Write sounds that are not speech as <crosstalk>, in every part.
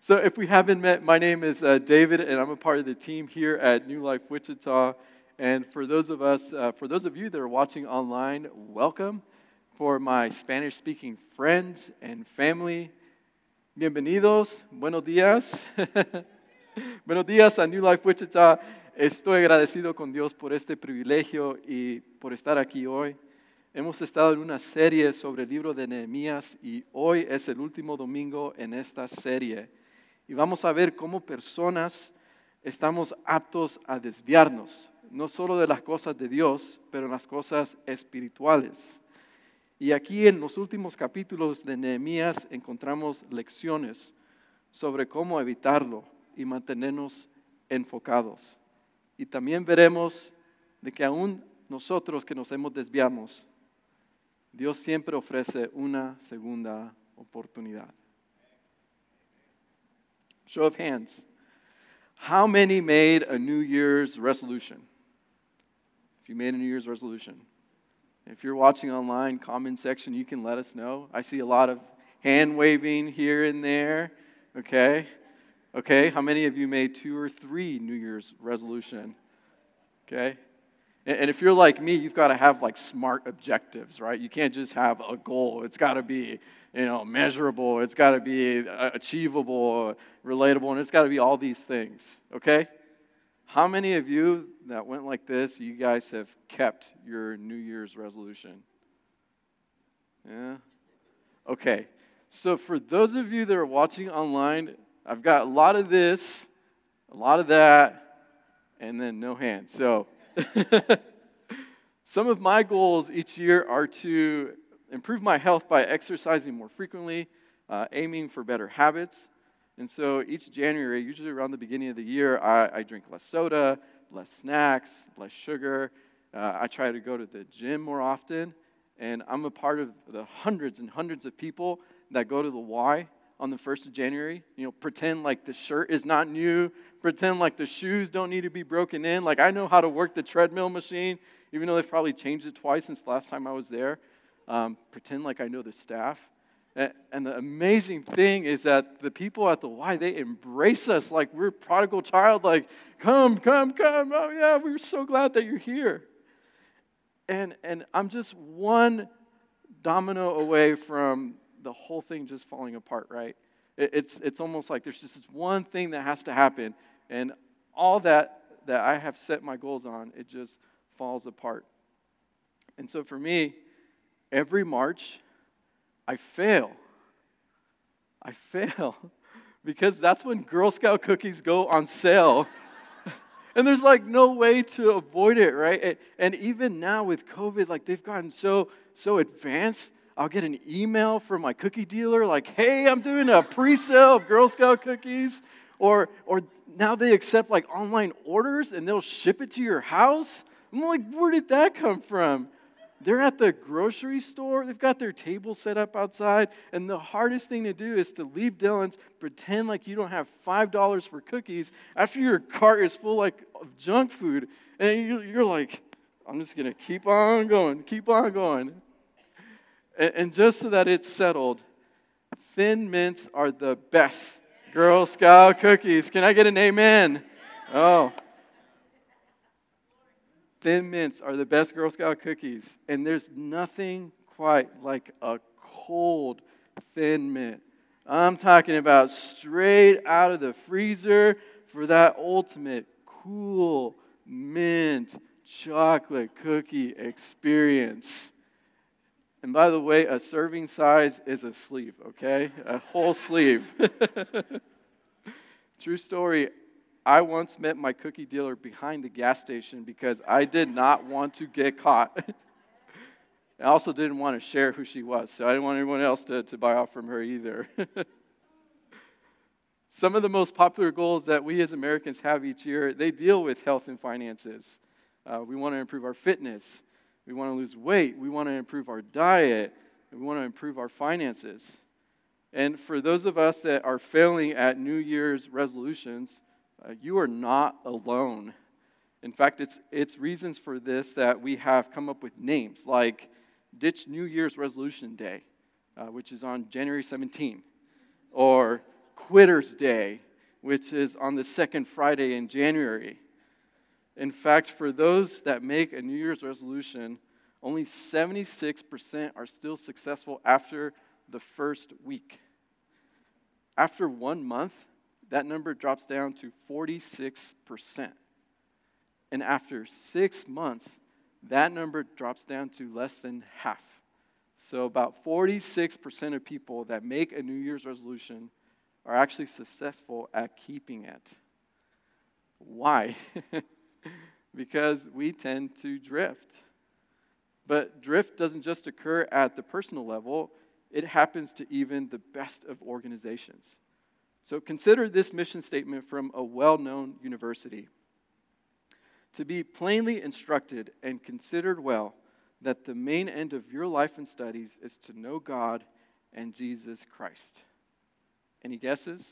so, if we haven't met, my name is uh, David, and I'm a part of the team here at New Life Wichita. And for those of us, uh, for those of you that are watching online, welcome. For my Spanish speaking friends and family, bienvenidos, buenos días. <laughs> buenos días a New Life Wichita. Estoy agradecido con Dios por este privilegio y por estar aquí hoy. Hemos estado en una serie sobre el libro de Nehemías y hoy es el último domingo en esta serie. Y vamos a ver cómo personas estamos aptos a desviarnos, no solo de las cosas de Dios, pero en las cosas espirituales. Y aquí en los últimos capítulos de Nehemías encontramos lecciones sobre cómo evitarlo y mantenernos enfocados. Y también veremos de que aún nosotros que nos hemos desviamos, Dios siempre ofrece una segunda oportunidad. Show of hands. How many made a New Year's resolution? If you made a New Year's resolution. If you're watching online, comment section, you can let us know. I see a lot of hand waving here and there. Okay? Okay, how many of you made two or three New Year's resolution? Okay? And if you're like me, you've got to have like smart objectives, right? You can't just have a goal. It's got to be, you know, measurable. It's got to be achievable, relatable, and it's got to be all these things, okay? How many of you that went like this, you guys have kept your New Year's resolution? Yeah? Okay. So for those of you that are watching online, I've got a lot of this, a lot of that, and then no hands. So <laughs> Some of my goals each year are to improve my health by exercising more frequently, uh, aiming for better habits. And so each January, usually around the beginning of the year, I, I drink less soda, less snacks, less sugar. Uh, I try to go to the gym more often. And I'm a part of the hundreds and hundreds of people that go to the Y on the 1st of January. You know, pretend like the shirt is not new, pretend like the shoes don't need to be broken in. Like I know how to work the treadmill machine, even though they've probably changed it twice since the last time I was there. Um, pretend like I know the staff. And the amazing thing is that the people at the Y, they embrace us like we're prodigal child, like, come, come, come. Oh, yeah, we're so glad that you're here. And, and I'm just one domino away from the whole thing just falling apart, right? It's, it's almost like there's just this one thing that has to happen, and all that that I have set my goals on, it just falls apart. And so for me, every March, I fail. I fail <laughs> because that's when Girl Scout cookies go on sale. <laughs> and there's like no way to avoid it, right? And even now with COVID, like they've gotten so so advanced I'll get an email from my cookie dealer like, hey, I'm doing a pre sale of Girl Scout cookies. Or, or now they accept like online orders and they'll ship it to your house. I'm like, where did that come from? They're at the grocery store. They've got their table set up outside. And the hardest thing to do is to leave Dillons, pretend like you don't have $5 for cookies after your cart is full like, of junk food. And you're like, I'm just going to keep on going, keep on going. And just so that it's settled, thin mints are the best Girl Scout cookies. Can I get an amen? Oh. Thin mints are the best Girl Scout cookies. And there's nothing quite like a cold thin mint. I'm talking about straight out of the freezer for that ultimate cool mint chocolate cookie experience. And by the way, a serving size is a sleeve, okay? A whole sleeve. <laughs> True story. I once met my cookie dealer behind the gas station because I did not want to get caught. <laughs> I also didn't want to share who she was, so I didn't want anyone else to, to buy off from her either. <laughs> Some of the most popular goals that we as Americans have each year, they deal with health and finances. Uh, we want to improve our fitness. We want to lose weight. We want to improve our diet. We want to improve our finances. And for those of us that are failing at New Year's resolutions, uh, you are not alone. In fact, it's, it's reasons for this that we have come up with names like Ditch New Year's Resolution Day, uh, which is on January 17, or Quitter's Day, which is on the second Friday in January. In fact, for those that make a New Year's resolution, only 76% are still successful after the first week. After one month, that number drops down to 46%. And after six months, that number drops down to less than half. So, about 46% of people that make a New Year's resolution are actually successful at keeping it. Why? <laughs> because we tend to drift. But drift doesn't just occur at the personal level, it happens to even the best of organizations. So consider this mission statement from a well known university. To be plainly instructed and considered well that the main end of your life and studies is to know God and Jesus Christ. Any guesses?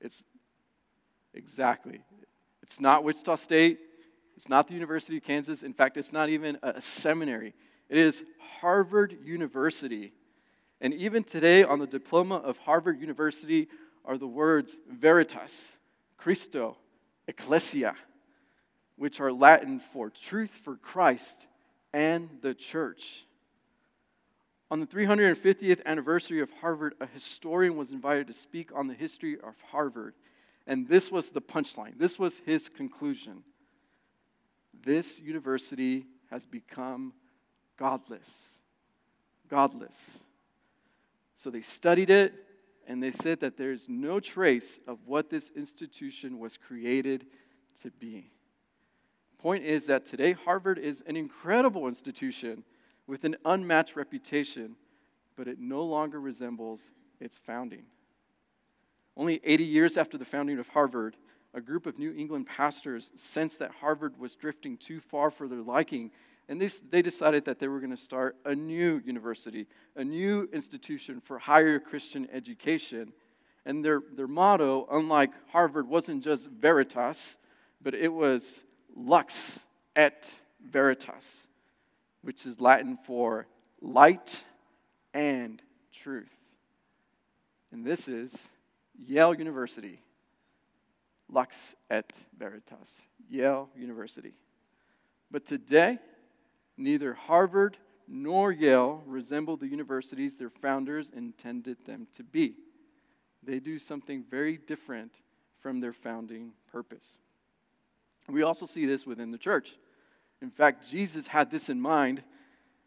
It's exactly. It's not Wichita State. It's not the University of Kansas. In fact, it's not even a seminary. It is Harvard University. And even today, on the diploma of Harvard University, are the words Veritas, Christo, Ecclesia, which are Latin for truth for Christ and the church. On the 350th anniversary of Harvard, a historian was invited to speak on the history of Harvard. And this was the punchline. This was his conclusion. This university has become godless. Godless. So they studied it, and they said that there's no trace of what this institution was created to be. Point is that today Harvard is an incredible institution with an unmatched reputation, but it no longer resembles its founding. Only 80 years after the founding of Harvard, a group of New England pastors sensed that Harvard was drifting too far for their liking, and they, they decided that they were going to start a new university, a new institution for higher Christian education. And their, their motto, unlike Harvard, wasn't just Veritas, but it was Lux et Veritas, which is Latin for light and truth. And this is Yale University. Lux et Veritas, Yale University. But today, neither Harvard nor Yale resemble the universities their founders intended them to be. They do something very different from their founding purpose. We also see this within the church. In fact, Jesus had this in mind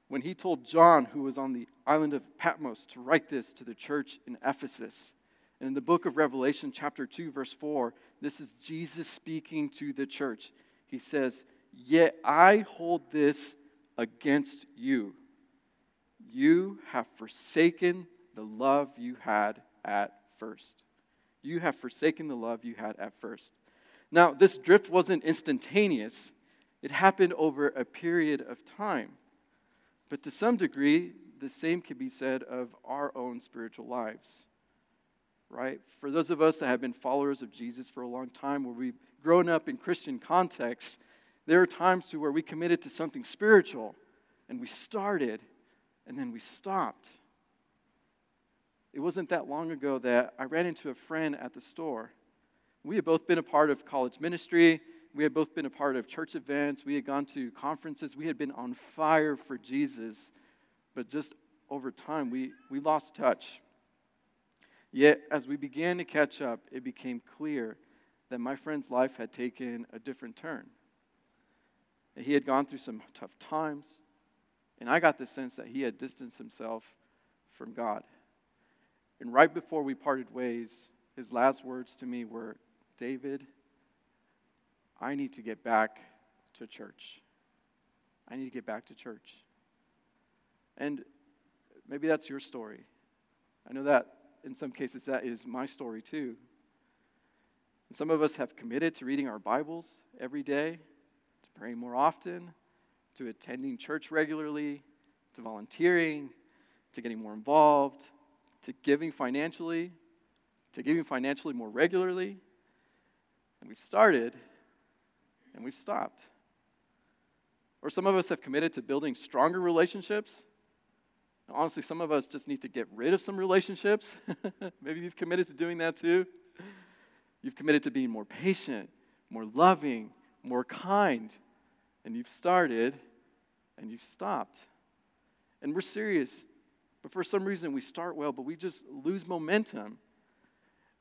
when he told John, who was on the island of Patmos, to write this to the church in Ephesus. And in the book of Revelation, chapter 2, verse 4, this is Jesus speaking to the church. He says, Yet I hold this against you. You have forsaken the love you had at first. You have forsaken the love you had at first. Now, this drift wasn't instantaneous, it happened over a period of time. But to some degree, the same can be said of our own spiritual lives right? For those of us that have been followers of Jesus for a long time, where we've grown up in Christian contexts, there are times to where we committed to something spiritual and we started and then we stopped. It wasn't that long ago that I ran into a friend at the store. We had both been a part of college ministry. We had both been a part of church events. We had gone to conferences. We had been on fire for Jesus. But just over time, we, we lost touch. Yet, as we began to catch up, it became clear that my friend's life had taken a different turn. That he had gone through some tough times, and I got the sense that he had distanced himself from God. And right before we parted ways, his last words to me were David, I need to get back to church. I need to get back to church. And maybe that's your story. I know that in some cases, that is my story too. And some of us have committed to reading our Bibles every day, praying more often, to attending church regularly, to volunteering, to getting more involved, to giving financially, to giving financially more regularly. And we've started and we've stopped. Or some of us have committed to building stronger relationships, Honestly, some of us just need to get rid of some relationships. <laughs> Maybe you've committed to doing that too. You've committed to being more patient, more loving, more kind. And you've started and you've stopped. And we're serious. But for some reason, we start well, but we just lose momentum.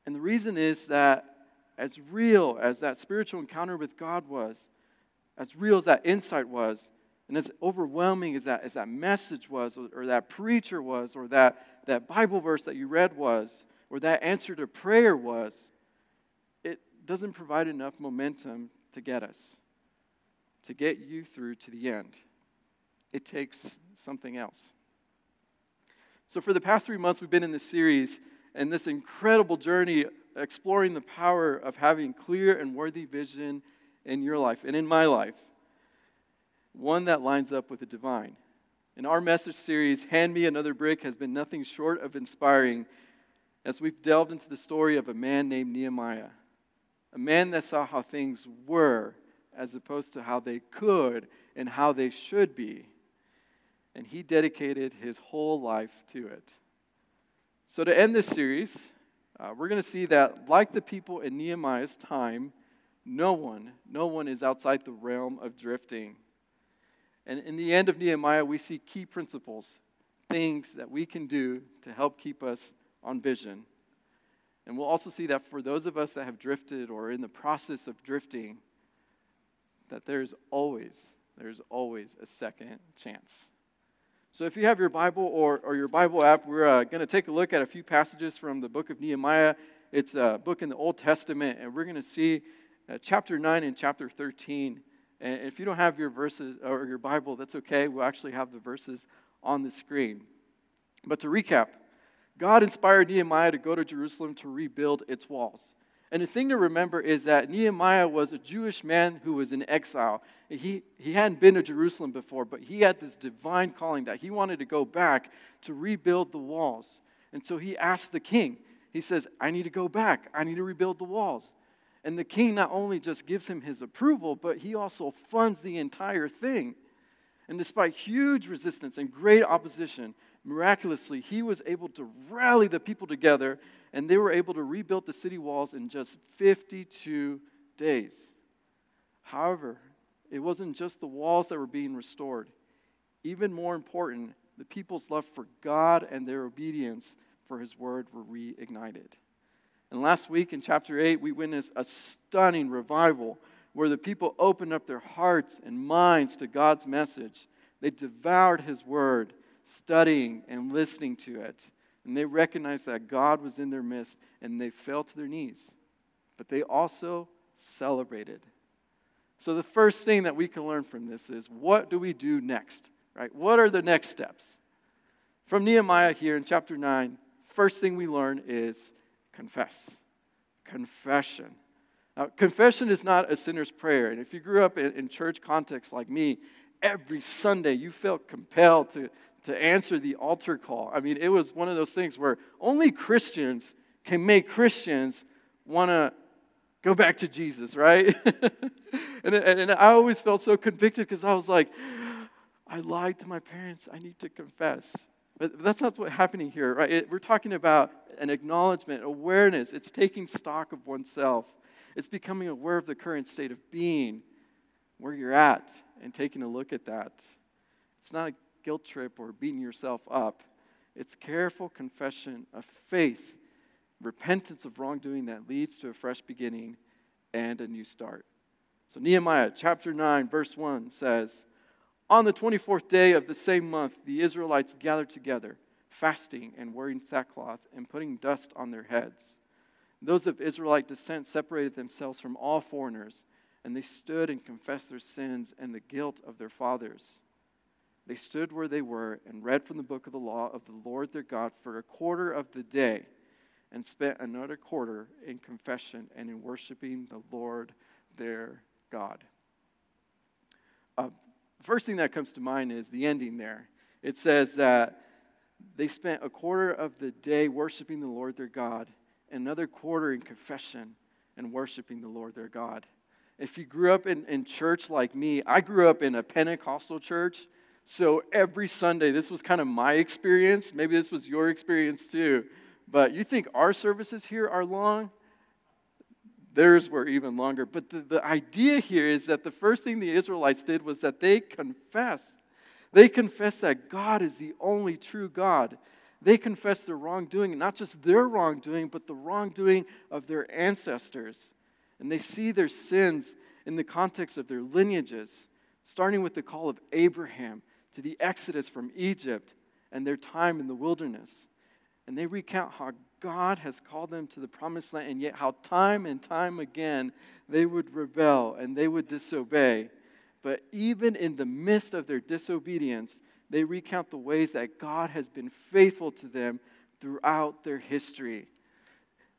And the reason is that as real as that spiritual encounter with God was, as real as that insight was, and as overwhelming as that, as that message was, or, or that preacher was, or that, that Bible verse that you read was, or that answer to prayer was, it doesn't provide enough momentum to get us, to get you through to the end. It takes something else. So, for the past three months, we've been in this series and this incredible journey exploring the power of having clear and worthy vision in your life and in my life one that lines up with the divine. In our message series, Hand Me Another Brick has been nothing short of inspiring as we've delved into the story of a man named Nehemiah, a man that saw how things were as opposed to how they could and how they should be. And he dedicated his whole life to it. So, to end this series, uh, we're going to see that, like the people in Nehemiah's time, no one, no one is outside the realm of drifting. And in the end of Nehemiah, we see key principles, things that we can do to help keep us on vision. And we'll also see that for those of us that have drifted or in the process of drifting, that there's always, there's always a second chance. So if you have your Bible or, or your Bible app, we're uh, going to take a look at a few passages from the book of Nehemiah. It's a book in the Old Testament, and we're going to see uh, chapter 9 and chapter 13. And if you don't have your verses or your Bible, that's okay. We'll actually have the verses on the screen. But to recap, God inspired Nehemiah to go to Jerusalem to rebuild its walls. And the thing to remember is that Nehemiah was a Jewish man who was in exile. He, he hadn't been to Jerusalem before, but he had this divine calling that he wanted to go back to rebuild the walls. And so he asked the king, he says, I need to go back. I need to rebuild the walls. And the king not only just gives him his approval, but he also funds the entire thing. And despite huge resistance and great opposition, miraculously, he was able to rally the people together and they were able to rebuild the city walls in just 52 days. However, it wasn't just the walls that were being restored. Even more important, the people's love for God and their obedience for his word were reignited. And last week in chapter 8, we witnessed a stunning revival where the people opened up their hearts and minds to God's message. They devoured His word, studying and listening to it. And they recognized that God was in their midst and they fell to their knees. But they also celebrated. So, the first thing that we can learn from this is what do we do next? Right? What are the next steps? From Nehemiah here in chapter 9, first thing we learn is confess. Confession. Now, confession is not a sinner's prayer. And if you grew up in, in church context like me, every Sunday you felt compelled to, to answer the altar call. I mean, it was one of those things where only Christians can make Christians want to go back to Jesus, right? <laughs> and, and, I always felt so convicted because I was like, I lied to my parents. I need to confess. But that's not what's happening here, right? It, we're talking about an acknowledgement, awareness. It's taking stock of oneself. It's becoming aware of the current state of being, where you're at, and taking a look at that. It's not a guilt trip or beating yourself up. It's careful confession of faith, repentance of wrongdoing that leads to a fresh beginning and a new start. So, Nehemiah chapter 9, verse 1 says, on the 24th day of the same month, the Israelites gathered together, fasting and wearing sackcloth and putting dust on their heads. Those of Israelite descent separated themselves from all foreigners, and they stood and confessed their sins and the guilt of their fathers. They stood where they were and read from the book of the law of the Lord their God for a quarter of the day, and spent another quarter in confession and in worshiping the Lord their God. Uh, first thing that comes to mind is the ending there. It says that they spent a quarter of the day worshiping the Lord their God, another quarter in confession and worshiping the Lord their God. If you grew up in, in church like me, I grew up in a Pentecostal church. So every Sunday, this was kind of my experience. Maybe this was your experience too. But you think our services here are long? Theirs were even longer. But the, the idea here is that the first thing the Israelites did was that they confessed. They confessed that God is the only true God. They confessed their wrongdoing, not just their wrongdoing, but the wrongdoing of their ancestors. And they see their sins in the context of their lineages, starting with the call of Abraham to the exodus from Egypt and their time in the wilderness. And they recount how God has called them to the promised land, and yet how time and time again they would rebel and they would disobey. But even in the midst of their disobedience, they recount the ways that God has been faithful to them throughout their history.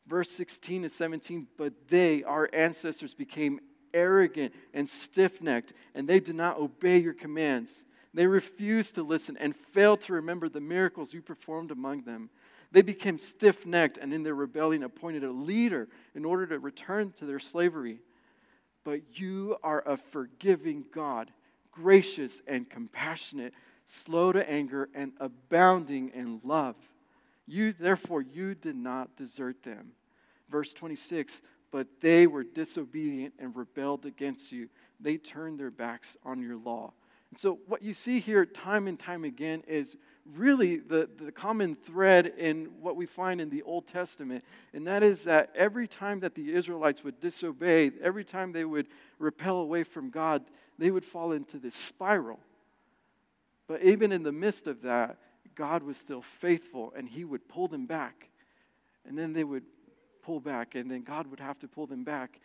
Verse 16 to 17, but they, our ancestors, became arrogant and stiff necked, and they did not obey your commands. They refused to listen and failed to remember the miracles you performed among them. They became stiff necked and in their rebellion appointed a leader in order to return to their slavery. But you are a forgiving God, gracious and compassionate, slow to anger and abounding in love. You therefore you did not desert them. Verse 26, but they were disobedient and rebelled against you. They turned their backs on your law. And so what you see here time and time again is really the, the common thread in what we find in the Old Testament, and that is that every time that the Israelites would disobey, every time they would repel away from God, they would fall into this spiral. But even in the midst of that, God was still faithful and He would pull them back. And then they would pull back, and then God would have to pull them back.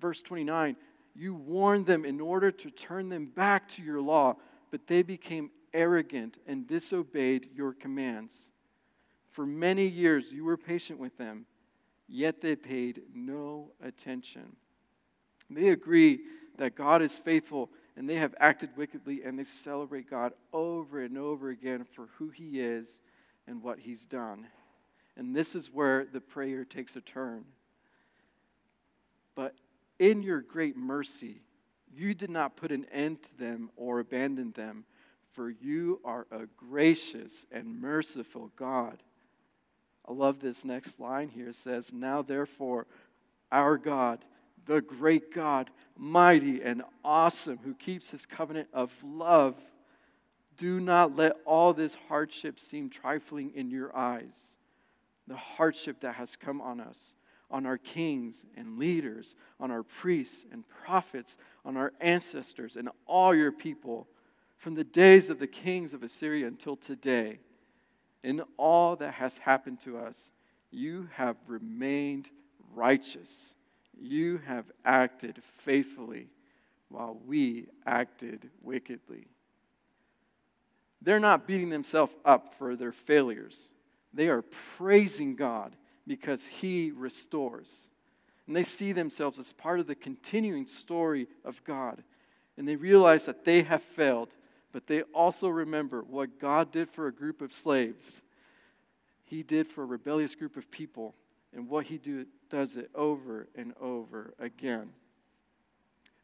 Verse 29 You warned them in order to turn them back to your law, but they became arrogant and disobeyed your commands. For many years you were patient with them, yet they paid no attention. They agree that God is faithful and they have acted wickedly and they celebrate God over and over again for who He is and what He's done. And this is where the prayer takes a turn. In your great mercy, you did not put an end to them or abandon them for you are a gracious and merciful God. I love this next line here. It says, Now therefore, our God, the great God, mighty and awesome, who keeps his covenant of love, do not let all this hardship seem trifling in your eyes. The hardship that has come on us, on our kings and leaders, on our priests and prophets, on our ancestors, and all your people from the days of the kings of Assyria until today, in all that has happened to us, you have remained righteous. You have acted faithfully while we acted wickedly. They're not beating themselves up for their failures. They are praising God because He restores. And they see themselves as part of the continuing story of God. And they realize that they have failed but they also remember what God did for a group of slaves. He did for a rebellious group of people, and what He do, does it over and over again.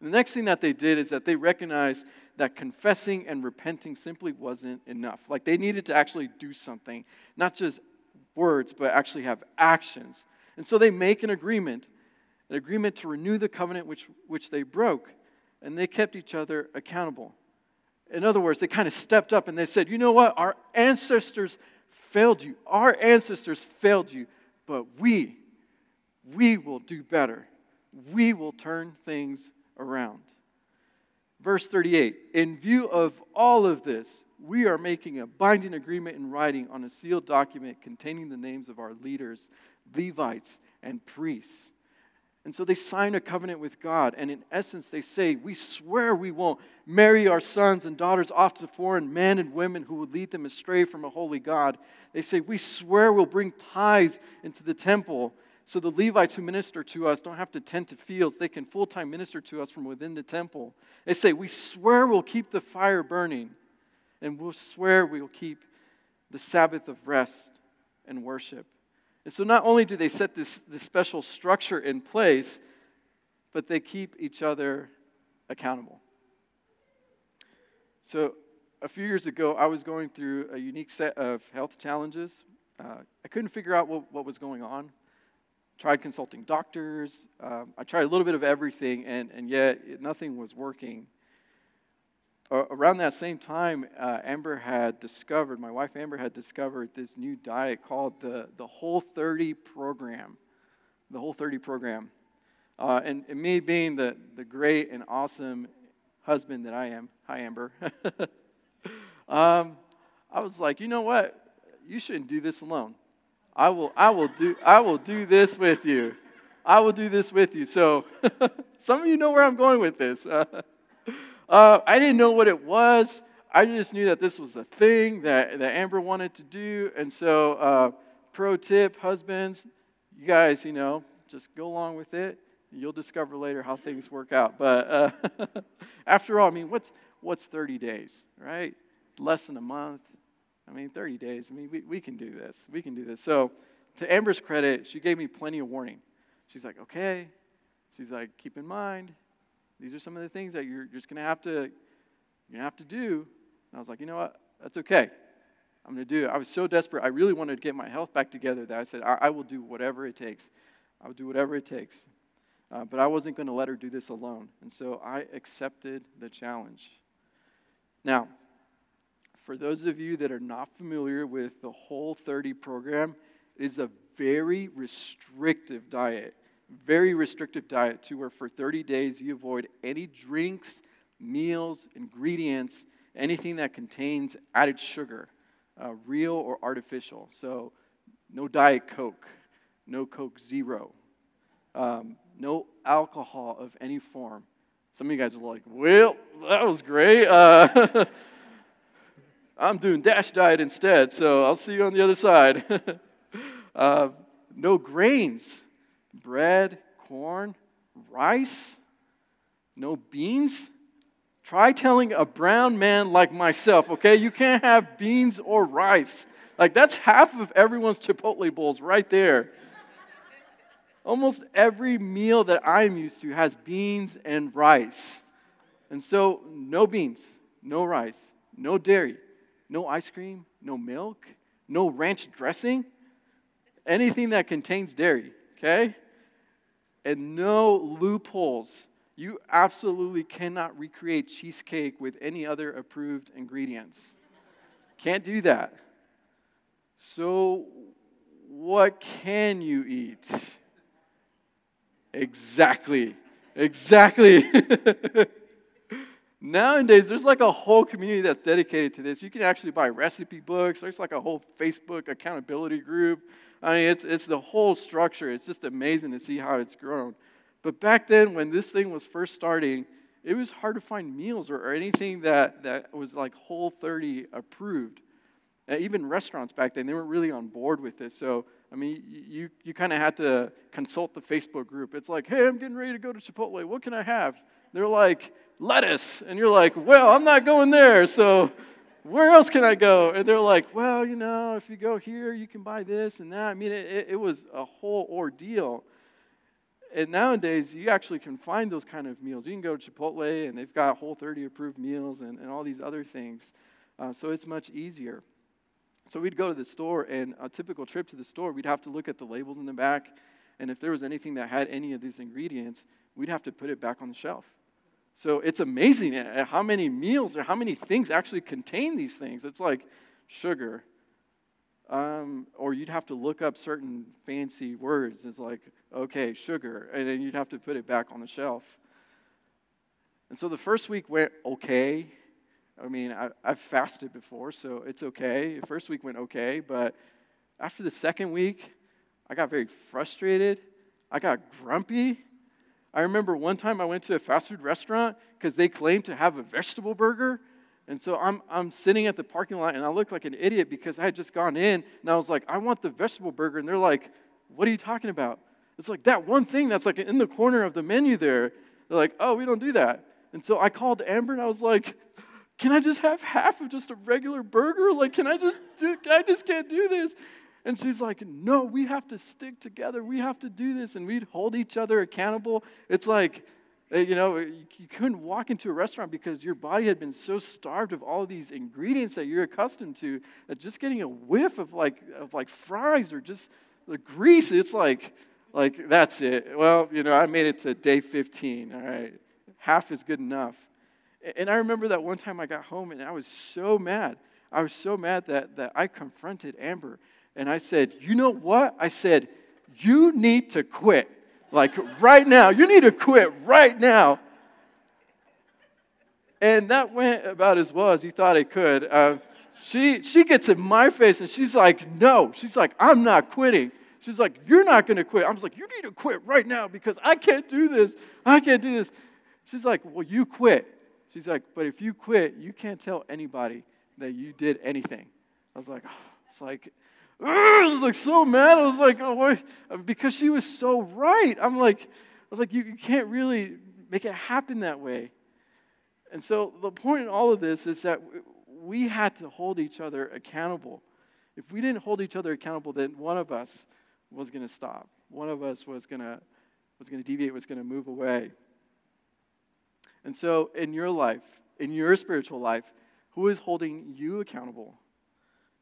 the next thing that they did is that they recognized that confessing and repenting simply wasn't enough. Like they needed to actually do something, not just words, but actually have actions. And so they make an agreement, an agreement to renew the covenant which, which they broke, and they kept each other accountable. In other words, they kind of stepped up and they said, You know what? Our ancestors failed you. Our ancestors failed you, but we, we will do better. We will turn things around. Verse 38 In view of all of this, we are making a binding agreement in writing on a sealed document containing the names of our leaders, Levites, and priests and so they sign a covenant with God. And in essence, they say, We swear we won't marry our sons and daughters off to foreign men and women who would lead them astray from a holy God. They say, We swear we'll bring tithes into the temple. So the Levites who minister to us don't have to tend to fields. They can full time minister to us from within the temple. They say, We swear we'll keep the fire burning. And we'll swear we'll keep the Sabbath of rest and worship. And so not only do they set this, this special structure in place, but they keep each other accountable. So a few years ago, I was going through a unique set of health challenges. Uh, I couldn't figure out what, what was going on. Tried consulting doctors. Um, I tried a little bit of everything, and, and yet nothing was working. Around that same time, uh, Amber had discovered, my wife Amber had discovered this new diet called the, the Whole 30 program. The Whole 30 program. Uh, and, and me being the, the great and awesome husband that I am, hi Amber, <laughs> um, I was like, you know what? You shouldn't do this alone. I will, I will do, I will do this with you. I will do this with you. So, <laughs> some of you know where I'm going with this. Uh, <laughs> uh, I didn't know what it was. I just knew that this was a thing that, that Amber wanted to do. And so, uh, pro tip, husbands, you guys, you know, just go along with it. You'll discover later how things work out. But uh, <laughs> after all, I mean, what's, what's 30 days, right? Less than a month. I mean, 30 days. I mean, we, we can do this. We can do this. So, to Amber's credit, she gave me plenty of warning. She's like, okay. She's like, keep in mind, these are some of the things that you're, just going to have to you're going to have to do. And I was like, you know what? That's okay. I'm going to do it. I was so desperate. I really wanted to get my health back together that I said, I, I will do whatever it takes. I will do whatever it takes. Uh, but I wasn't going to let her do this alone. And so I accepted the challenge. Now, for those of you that are not familiar with the Whole 30 program, it is a very restrictive diet. Very restrictive diet to where for 30 days you avoid any drinks, meals, ingredients, anything that contains added sugar, uh, real or artificial. So, no Diet Coke, no Coke Zero, um, no alcohol of any form. Some of you guys are like, well, that was great. Uh, <laughs> I'm doing Dash Diet instead, so I'll see you on the other side. <laughs> uh, no grains, bread, corn, rice, no beans. Try telling a brown man like myself, okay? You can't have beans or rice. Like, that's half of everyone's Chipotle bowls right there. Almost every meal that I'm used to has beans and rice. And so, no beans, no rice, no dairy, no ice cream, no milk, no ranch dressing, anything that contains dairy, okay? And no loopholes. You absolutely cannot recreate cheesecake with any other approved ingredients. Can't do that. So, what can you eat? Exactly. Exactly. <laughs> Nowadays, there's like a whole community that's dedicated to this. You can actually buy recipe books. There's like a whole Facebook accountability group. I mean, it's, it's the whole structure. It's just amazing to see how it's grown. But back then, when this thing was first starting, it was hard to find meals or, or anything that, that was like Whole 30 approved. Uh, even restaurants back then, they weren't really on board with this. So I mean, you, you kind of had to consult the Facebook group. It's like, hey, I'm getting ready to go to Chipotle. What can I have? They're like, lettuce. And you're like, well, I'm not going there. So where else can I go? And they're like, well, you know, if you go here, you can buy this and that. I mean, it, it was a whole ordeal. And nowadays, you actually can find those kind of meals. You can go to Chipotle, and they've got Whole 30 approved meals and, and all these other things. Uh, so it's much easier. So we'd go to the store, and a typical trip to the store, we'd have to look at the labels in the back, and if there was anything that had any of these ingredients, we'd have to put it back on the shelf. So it's amazing how many meals or how many things actually contain these things. It's like sugar, um, or you'd have to look up certain fancy words. It's like, okay, sugar, and then you'd have to put it back on the shelf. And so the first week went okay. I mean, I, have fasted before, so it's okay. The first week went okay, but after the second week, I got very frustrated. I got grumpy. I remember one time I went to a fast food restaurant because they claimed to have a vegetable burger. And so I'm, I'm sitting at the parking lot and I look like an idiot because I had just gone in and I was like, I want the vegetable burger. And they're like, What are you talking about? It's like that one thing that's like in the corner of the menu there. They're like, Oh, we don't do that. And so I called Amber and I was like, can I just have half of just a regular burger? Like, can I just do, I just can't do this. And she's like, no, we have to stick together. We have to do this. And we'd hold each other accountable. It's like, Uh, you know, you couldn't walk into a restaurant because your body had been so starved of all of these ingredients that you're accustomed to that just getting a whiff of like of like fries or just the grease, it's like like that's it. Well, you know, I made it to day 15. All right, half is good enough. And I remember that one time I got home and I was so mad. I was so mad that that I confronted Amber and I said, "You know what?" I said, "You need to quit." Like right now. You need to quit right now. And that went about as well as you thought it could. Uh, she, she gets in my face and she's like, No. She's like, I'm not quitting. She's like, You're not going to quit. I was like, You need to quit right now because I can't do this. I can't do this. She's like, Well, you quit. She's like, But if you quit, you can't tell anybody that you did anything. I was like, oh, It's like, I was like so mad. I was like, oh, what? because she was so right. I'm like, I was like, you, you can't really make it happen that way. And so the point in all of this is that we had to hold each other accountable. If we didn't hold each other accountable, then one of us was going to stop. One of us was going to was going to deviate, was going to move away. And so in your life, in your spiritual life, who is holding you accountable?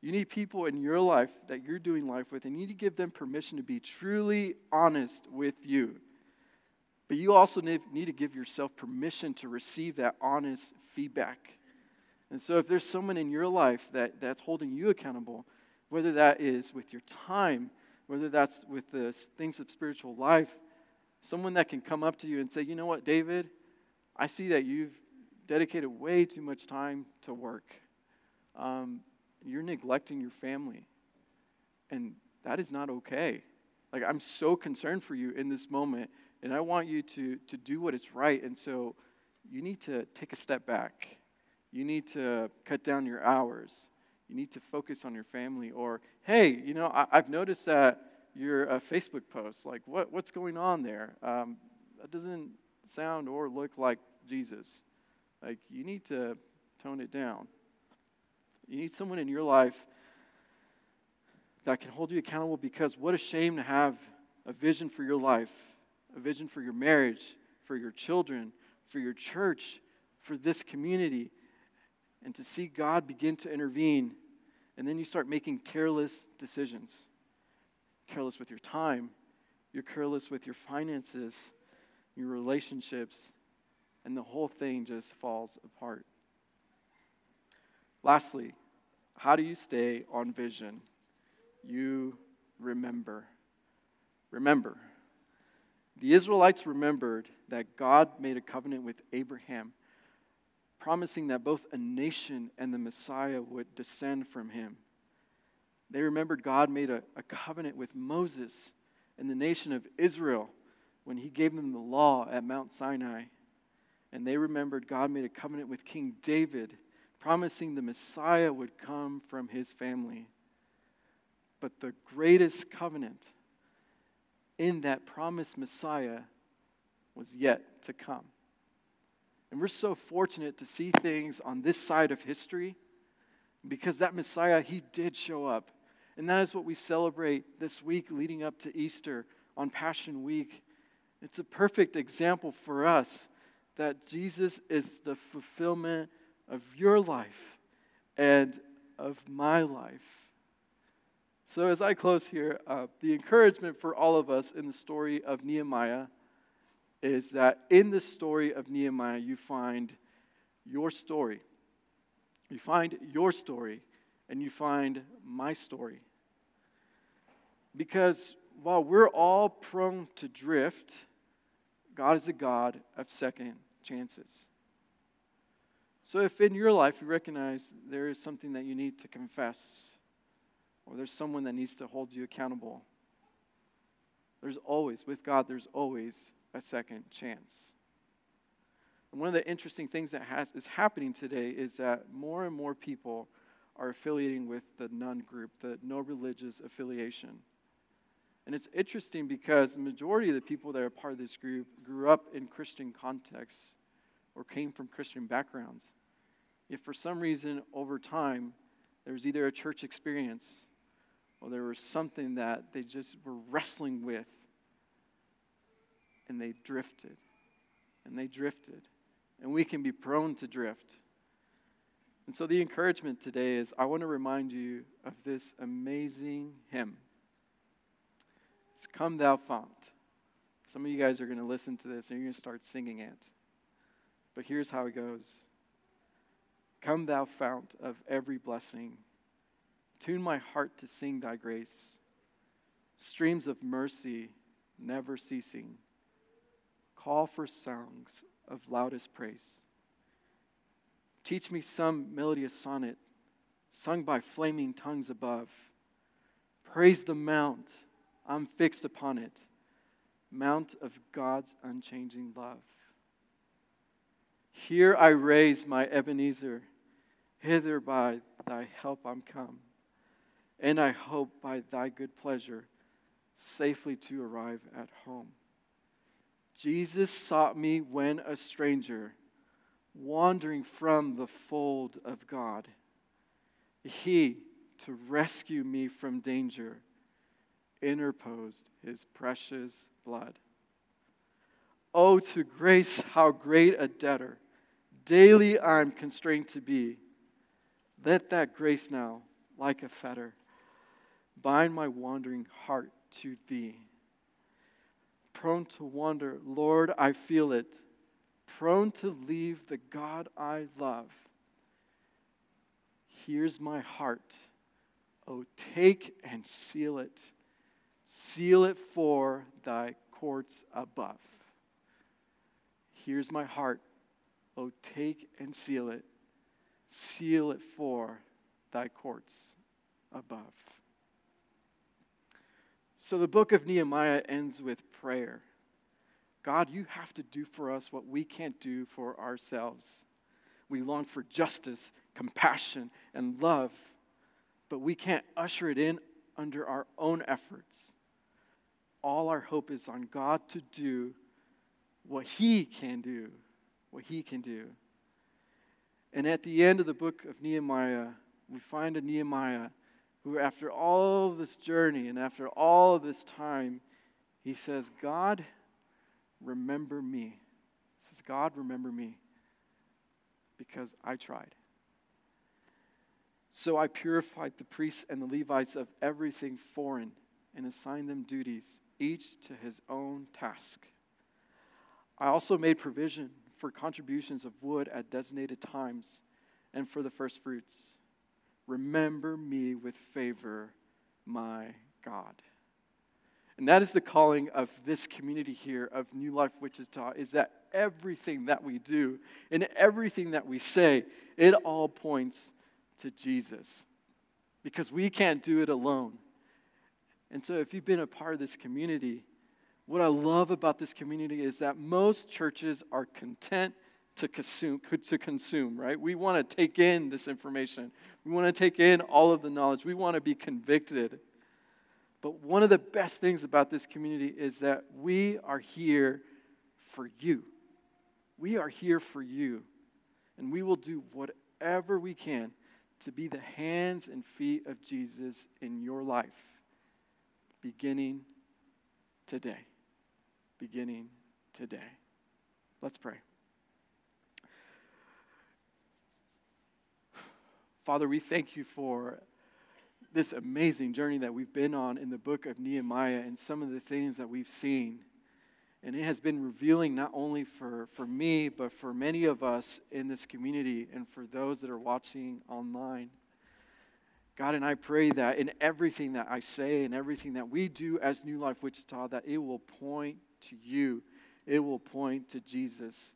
You need people in your life that you're doing life with, and you need to give them permission to be truly honest with you. But you also need, to give yourself permission to receive that honest feedback. And so, if there's someone in your life that, that's holding you accountable, whether that is with your time, whether that's with the things of spiritual life, someone that can come up to you and say, You know what, David, I see that you've dedicated way too much time to work. Um, you're neglecting your family. And that is not okay. Like, I'm so concerned for you in this moment, and I want you to, to do what is right. And so, you need to take a step back. You need to cut down your hours. You need to focus on your family. Or, hey, you know, I, have noticed that your uh, Facebook post, like, what, what's going on there? Um, that doesn't sound or look like Jesus. Like, you need to tone it down. You need someone in your life that can hold you accountable because what a shame to have a vision for your life, a vision for your marriage, for your children, for your church, for this community, and to see God begin to intervene. And then you start making careless decisions. Careless with your time, you're careless with your finances, your relationships, and the whole thing just falls apart. Lastly, how do you stay on vision? You remember. Remember. The Israelites remembered that God made a covenant with Abraham, promising that both a nation and the Messiah would descend from him. They remembered God made a, a covenant with Moses and the nation of Israel when he gave them the law at Mount Sinai. And they remembered God made a covenant with King David promising the Messiah would come from his family. But the greatest covenant in that promised Messiah was yet to come. And we're so fortunate to see things on this side of history because that Messiah, he did show up. And that is what we celebrate this week leading up to Easter on Passion Week. It's a perfect example for us that Jesus is the fulfillment of your life and of my life. So, as I close here, uh, the encouragement for all of us in the story of Nehemiah is that in the story of Nehemiah, you find your story. You find your story, and you find my story. Because while we're all prone to drift, God is a God of second chances. So, if in your life you recognize there is something that you need to confess, or there's someone that needs to hold you accountable, there's always, with God, there's always a second chance. And one of the interesting things that has, is happening today is that more and more people are affiliating with the none group, the no religious affiliation. And it's interesting because the majority of the people that are part of this group grew up in Christian contexts or came from Christian backgrounds. If for some reason over time there was either a church experience or there was something that they just were wrestling with and they drifted. and they drifted. And we can be prone to drift. And so the encouragement today is I want to remind you of this amazing hymn. It's Come Thou Fount. Some of you guys are going to listen to this and you're going to start singing it. But here's how it goes Come, thou fount of every blessing, tune my heart to sing thy grace. Streams of mercy never ceasing, call for songs of loudest praise. Teach me some melodious sonnet sung by flaming tongues above. Praise the mount, I'm fixed upon it, mount of God's unchanging love. Here I raise my Ebenezer, hither by thy help I'm come, and I hope by thy good pleasure safely to arrive at home. Jesus sought me when a stranger, wandering from the fold of God. He, to rescue me from danger, interposed his precious blood. Oh, to grace, how great a debtor daily I'm constrained to be. Let that grace now, like a fetter, bind my wandering heart to thee. Prone to wander, Lord, I feel it. Prone to leave the God I love. Here's my heart. Oh, take and seal it. Seal it for thy courts above. Here's my heart. Oh, take and seal it. Seal it for thy courts above. So the book of Nehemiah ends with prayer. God, you have to do for us what we can't do for ourselves. We long for justice, compassion, and love, but we can't usher it in under our own efforts. All our hope is on God to do what He can do what he can do. And at the end of the book of Nehemiah, we find a Nehemiah who, after all this journey and after all this time, he says, God, remember me. He says, God, remember me because I tried. So I purified the priests and the Levites of everything foreign and assigned them duties, each to his own task. I also made provision for contributions of wood at designated times and for the first fruits. Remember me with favor, my God. And that is the calling of this community here of New Life Wichita is that everything that we do and everything that we say, it all points to Jesus. Because we can't do it alone. And so if you've been a part of this community, what I love about this community is that most churches are content to consume, to consume, right? We want to take in this information. We want to take in all of the knowledge. We want to be convicted. But one of the best things about this community is that we are here for you. We are here for you. And we will do whatever we can to be the hands and feet of Jesus in your life, beginning today beginning today. Let's pray. Father, we thank you for this amazing journey that we've been on in the book of Nehemiah and some of the things that we've seen. And it has been revealing not only for, for me, but for many of us in this community and for those that are watching online. God, and I pray that in everything that I say and everything that we do as New Life Wichita, that it will point to you, it will point to Jesus.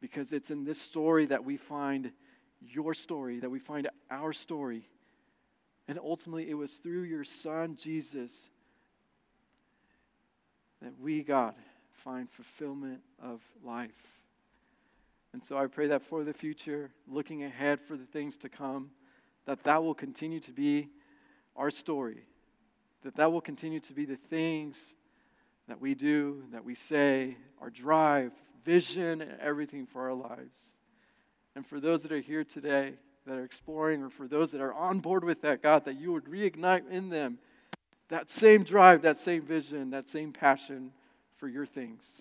Because it's in this story that we find your story, that we find our story. And ultimately, it was through your Son, Jesus, that we, God, find fulfillment of life. And so I pray that for the future, looking ahead for the things to come, that that will continue to be our story, that that will continue to be the things that we do, that we say, our drive, vision, and everything for our lives. And for those that are here today that are exploring, or for those that are on board with that, God, that you would reignite in them that same drive, that same vision, that same passion for your things,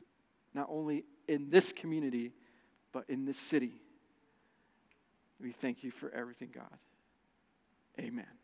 not only in this community, but in this city. We thank you for everything, God. Amen.